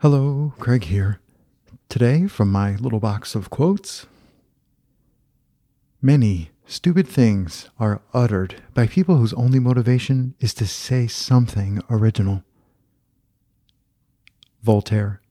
Hello, Craig here. Today, from my little box of quotes, many stupid things are uttered by people whose only motivation is to say something original. Voltaire.